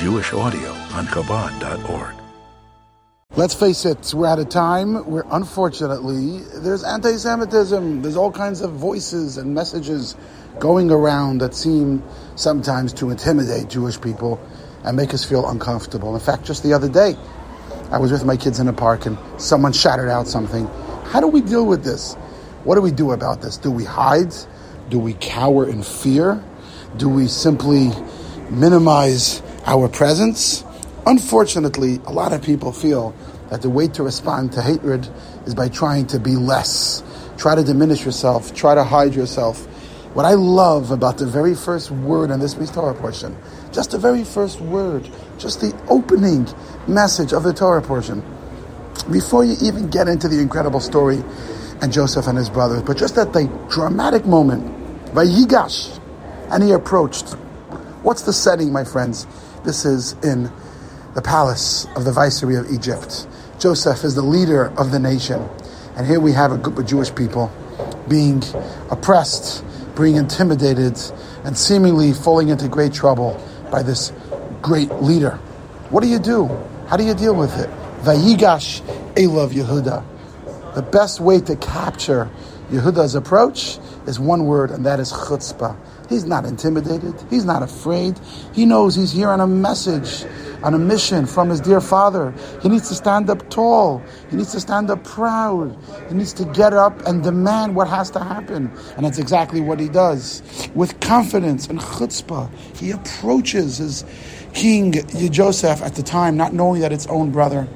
Jewish audio on Chabad.org. Let's face it, we're at a time where unfortunately there's anti Semitism. There's all kinds of voices and messages going around that seem sometimes to intimidate Jewish people and make us feel uncomfortable. In fact, just the other day, I was with my kids in a park and someone shouted out something. How do we deal with this? What do we do about this? Do we hide? Do we cower in fear? Do we simply minimize our presence? Unfortunately, a lot of people feel that the way to respond to hatred is by trying to be less, try to diminish yourself, try to hide yourself. What I love about the very first word in this week's Torah portion, just the very first word, just the opening message of the Torah portion, before you even get into the incredible story and Joseph and his brothers, but just at the dramatic moment, Vayigash, and he approached. What's the setting, my friends? This is in the palace of the viceroy of Egypt. Joseph is the leader of the nation. And here we have a group of Jewish people being oppressed, being intimidated, and seemingly falling into great trouble by this great leader. What do you do? How do you deal with it? Vayigash Elav Yehuda. The best way to capture Yehuda's approach is one word, and that is chutzpah. He's not intimidated. He's not afraid. He knows he's here on a message, on a mission from his dear father. He needs to stand up tall. He needs to stand up proud. He needs to get up and demand what has to happen. And that's exactly what he does. With confidence and chutzpah, he approaches his king Joseph at the time, not knowing that it's own brother.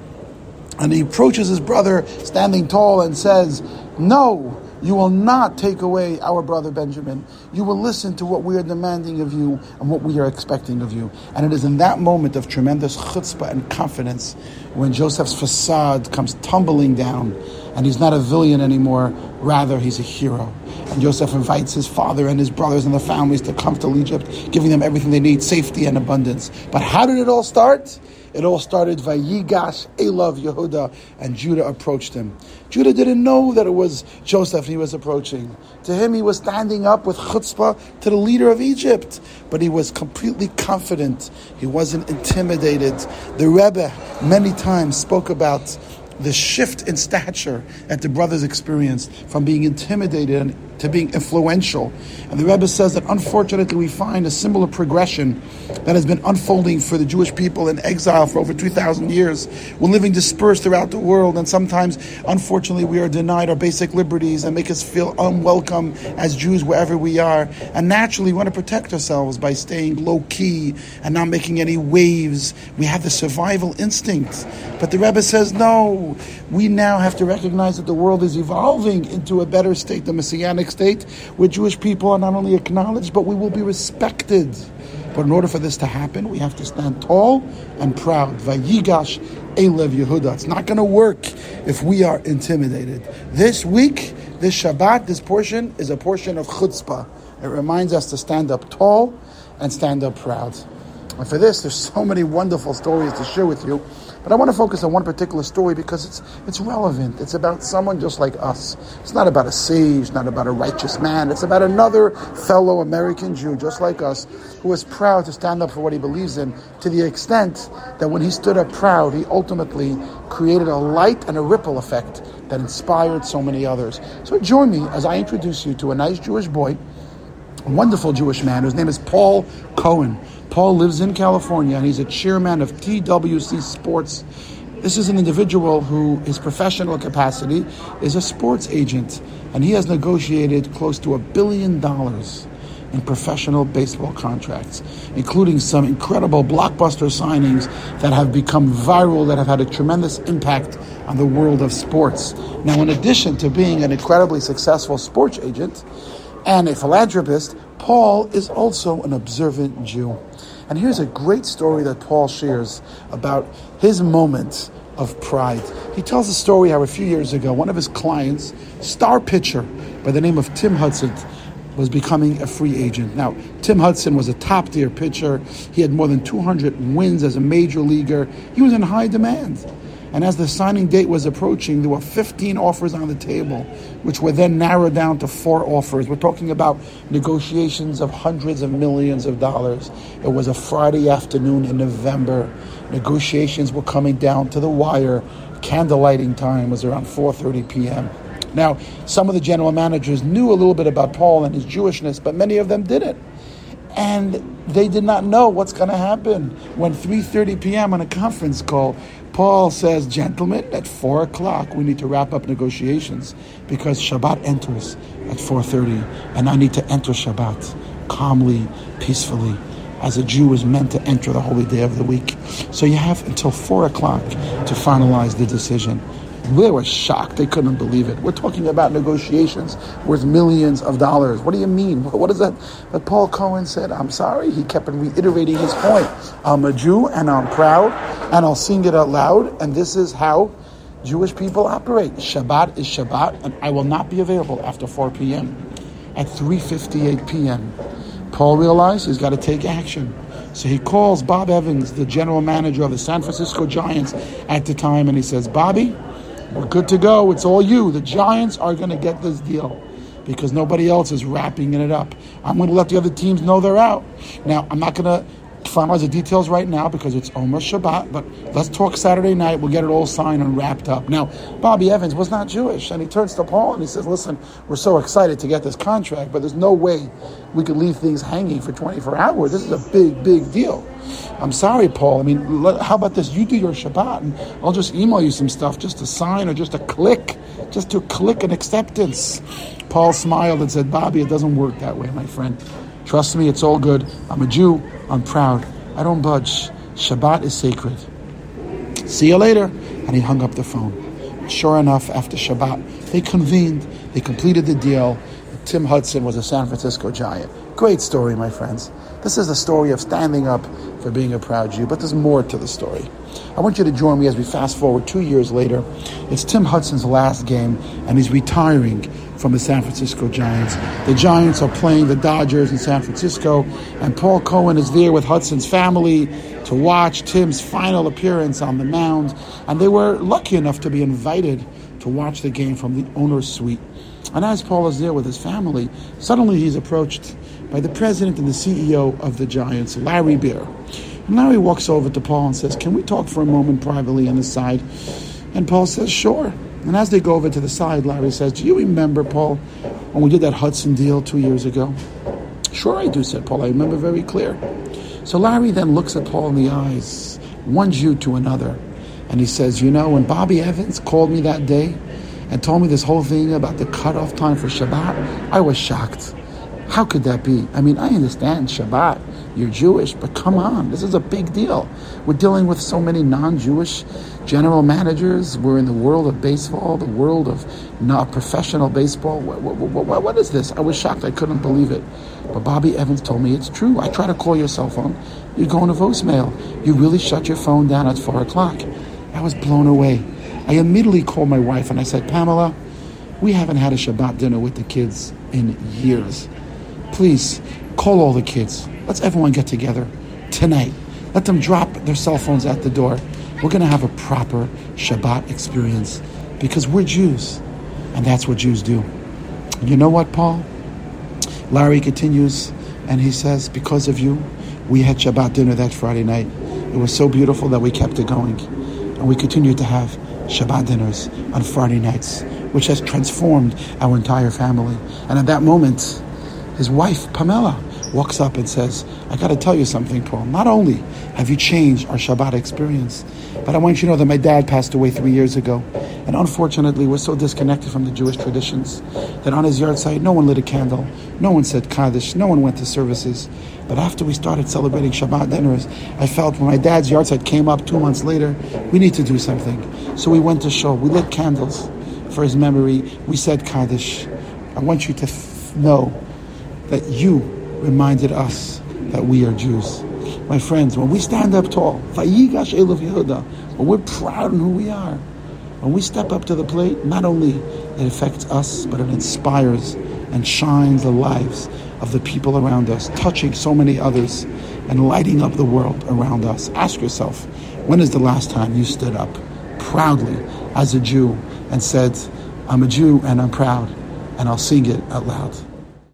And he approaches his brother standing tall and says, No, you will not take away our brother Benjamin. You will listen to what we are demanding of you and what we are expecting of you. And it is in that moment of tremendous chutzpah and confidence when Joseph's facade comes tumbling down and he's not a villain anymore, rather, he's a hero. And Joseph invites his father and his brothers and the families to come to Egypt, giving them everything they need safety and abundance. But how did it all start? It all started Vayigash Elav Yehuda, and Judah approached him. Judah didn't know that it was Joseph he was approaching. To him, he was standing up with chutzpah to the leader of Egypt, but he was completely confident. He wasn't intimidated. The Rebbe many times spoke about the shift in stature that the brothers experienced from being intimidated to being influential. And the Rebbe says that unfortunately we find a similar progression that has been unfolding for the Jewish people in exile for over 2,000 years. We're living dispersed throughout the world, and sometimes, unfortunately, we are denied our basic liberties and make us feel unwelcome as Jews wherever we are. And naturally, we want to protect ourselves by staying low key and not making any waves. We have the survival instinct. But the Rebbe says, no, we now have to recognize that the world is evolving into a better state, the Messianic state, where Jewish people are not only acknowledged, but we will be respected. But in order for this to happen, we have to stand tall and proud. Vayigash Elav Yehuda. It's not going to work if we are intimidated. This week, this Shabbat, this portion is a portion of chutzpah. It reminds us to stand up tall and stand up proud. And for this, there's so many wonderful stories to share with you. But I want to focus on one particular story because it's it's relevant. It's about someone just like us. It's not about a sage, not about a righteous man. It's about another fellow American Jew just like us who is proud to stand up for what he believes in to the extent that when he stood up proud, he ultimately created a light and a ripple effect that inspired so many others. So join me as I introduce you to a nice Jewish boy, a wonderful Jewish man whose name is Paul Cohen. Paul lives in California and he's a chairman of TWC Sports. This is an individual who his professional capacity is a sports agent, and he has negotiated close to a billion dollars in professional baseball contracts, including some incredible blockbuster signings that have become viral, that have had a tremendous impact on the world of sports. Now, in addition to being an incredibly successful sports agent and a philanthropist, Paul is also an observant Jew. And here's a great story that Paul shares about his moment of pride. He tells a story how a few years ago, one of his clients, star pitcher by the name of Tim Hudson, was becoming a free agent. Now, Tim Hudson was a top tier pitcher. He had more than 200 wins as a major leaguer. He was in high demand. And as the signing date was approaching, there were 15 offers on the table, which were then narrowed down to four offers. We're talking about negotiations of hundreds of millions of dollars. It was a Friday afternoon in November. Negotiations were coming down to the wire. Candlelighting time was around 4:30 p.m. Now, some of the general managers knew a little bit about Paul and his Jewishness, but many of them didn't. And they did not know what's going to happen when 3:30 p.m. on a conference call, Paul says, "Gentlemen, at four o'clock we need to wrap up negotiations because Shabbat enters at 4:30, and I need to enter Shabbat calmly, peacefully." As a Jew is meant to enter the holy day of the week. So you have until four o'clock to finalize the decision. They were shocked. They couldn't believe it. We're talking about negotiations worth millions of dollars. What do you mean? What is that? But Paul Cohen said, I'm sorry. He kept on reiterating his point. I'm a Jew and I'm proud and I'll sing it out loud. And this is how Jewish people operate. Shabbat is Shabbat and I will not be available after 4 p.m. At 3.58 p.m., Paul realized he's got to take action. So he calls Bob Evans, the general manager of the San Francisco Giants at the time, and he says, Bobby, we're good to go. It's all you. The Giants are going to get this deal because nobody else is wrapping it up. I'm going to let the other teams know they're out. Now, I'm not going to finalize the details right now because it's almost Shabbat, but let's talk Saturday night. We'll get it all signed and wrapped up. Now, Bobby Evans was not Jewish, and he turns to Paul and he says, Listen, we're so excited to get this contract, but there's no way we could leave things hanging for 24 hours. This is a big, big deal. I'm sorry, Paul. I mean, let, how about this? You do your Shabbat, and I'll just email you some stuff just to sign or just to click, just to click an acceptance. Paul smiled and said, Bobby, it doesn't work that way, my friend. Trust me, it's all good. I'm a Jew. I'm proud. I don't budge. Shabbat is sacred. See you later. And he hung up the phone. Sure enough, after Shabbat, they convened. They completed the deal. Tim Hudson was a San Francisco Giant. Great story, my friends. This is the story of standing up for being a proud Jew, but there's more to the story. I want you to join me as we fast forward two years later. It's Tim Hudson's last game, and he's retiring from the San Francisco Giants. The Giants are playing the Dodgers in San Francisco, and Paul Cohen is there with Hudson's family to watch Tim's final appearance on the mound. And they were lucky enough to be invited to watch the game from the owner's suite. And as Paul is there with his family, suddenly he's approached by the president and the CEO of the Giants, Larry Baer. And Larry walks over to Paul and says, Can we talk for a moment privately on the side? And Paul says, Sure. And as they go over to the side, Larry says, Do you remember, Paul, when we did that Hudson deal two years ago? Sure, I do, said Paul. I remember very clear. So Larry then looks at Paul in the eyes, one Jew to another, and he says, You know, when Bobby Evans called me that day and told me this whole thing about the cutoff time for Shabbat, I was shocked. How could that be? I mean, I understand Shabbat, you're Jewish, but come on, this is a big deal. We're dealing with so many non Jewish general managers. We're in the world of baseball, the world of not professional baseball. What, what, what, what is this? I was shocked. I couldn't believe it. But Bobby Evans told me it's true. I try to call your cell phone. You're going to voicemail. You really shut your phone down at 4 o'clock. I was blown away. I immediately called my wife and I said, Pamela, we haven't had a Shabbat dinner with the kids in years. Please call all the kids. Let's everyone get together tonight. Let them drop their cell phones at the door. We're going to have a proper Shabbat experience because we're Jews, and that's what Jews do. You know what, Paul? Larry continues, and he says, Because of you, we had Shabbat dinner that Friday night. It was so beautiful that we kept it going. And we continue to have Shabbat dinners on Friday nights, which has transformed our entire family. And at that moment, his wife, Pamela, walks up and says, I got to tell you something, Paul. Not only have you changed our Shabbat experience, but I want you to know that my dad passed away three years ago. And unfortunately, we're so disconnected from the Jewish traditions that on his yahrzeit, no one lit a candle, no one said Kaddish, no one went to services. But after we started celebrating Shabbat dinners, I felt when my dad's yahrzeit came up two months later, we need to do something. So we went to Shul, We lit candles for his memory. We said Kaddish. I want you to f- know that you reminded us that we are Jews. My friends, when we stand up tall, when we're proud in who we are, when we step up to the plate, not only it affects us, but it inspires and shines the lives of the people around us, touching so many others and lighting up the world around us. Ask yourself, when is the last time you stood up proudly as a Jew and said, I'm a Jew and I'm proud, and I'll sing it out loud.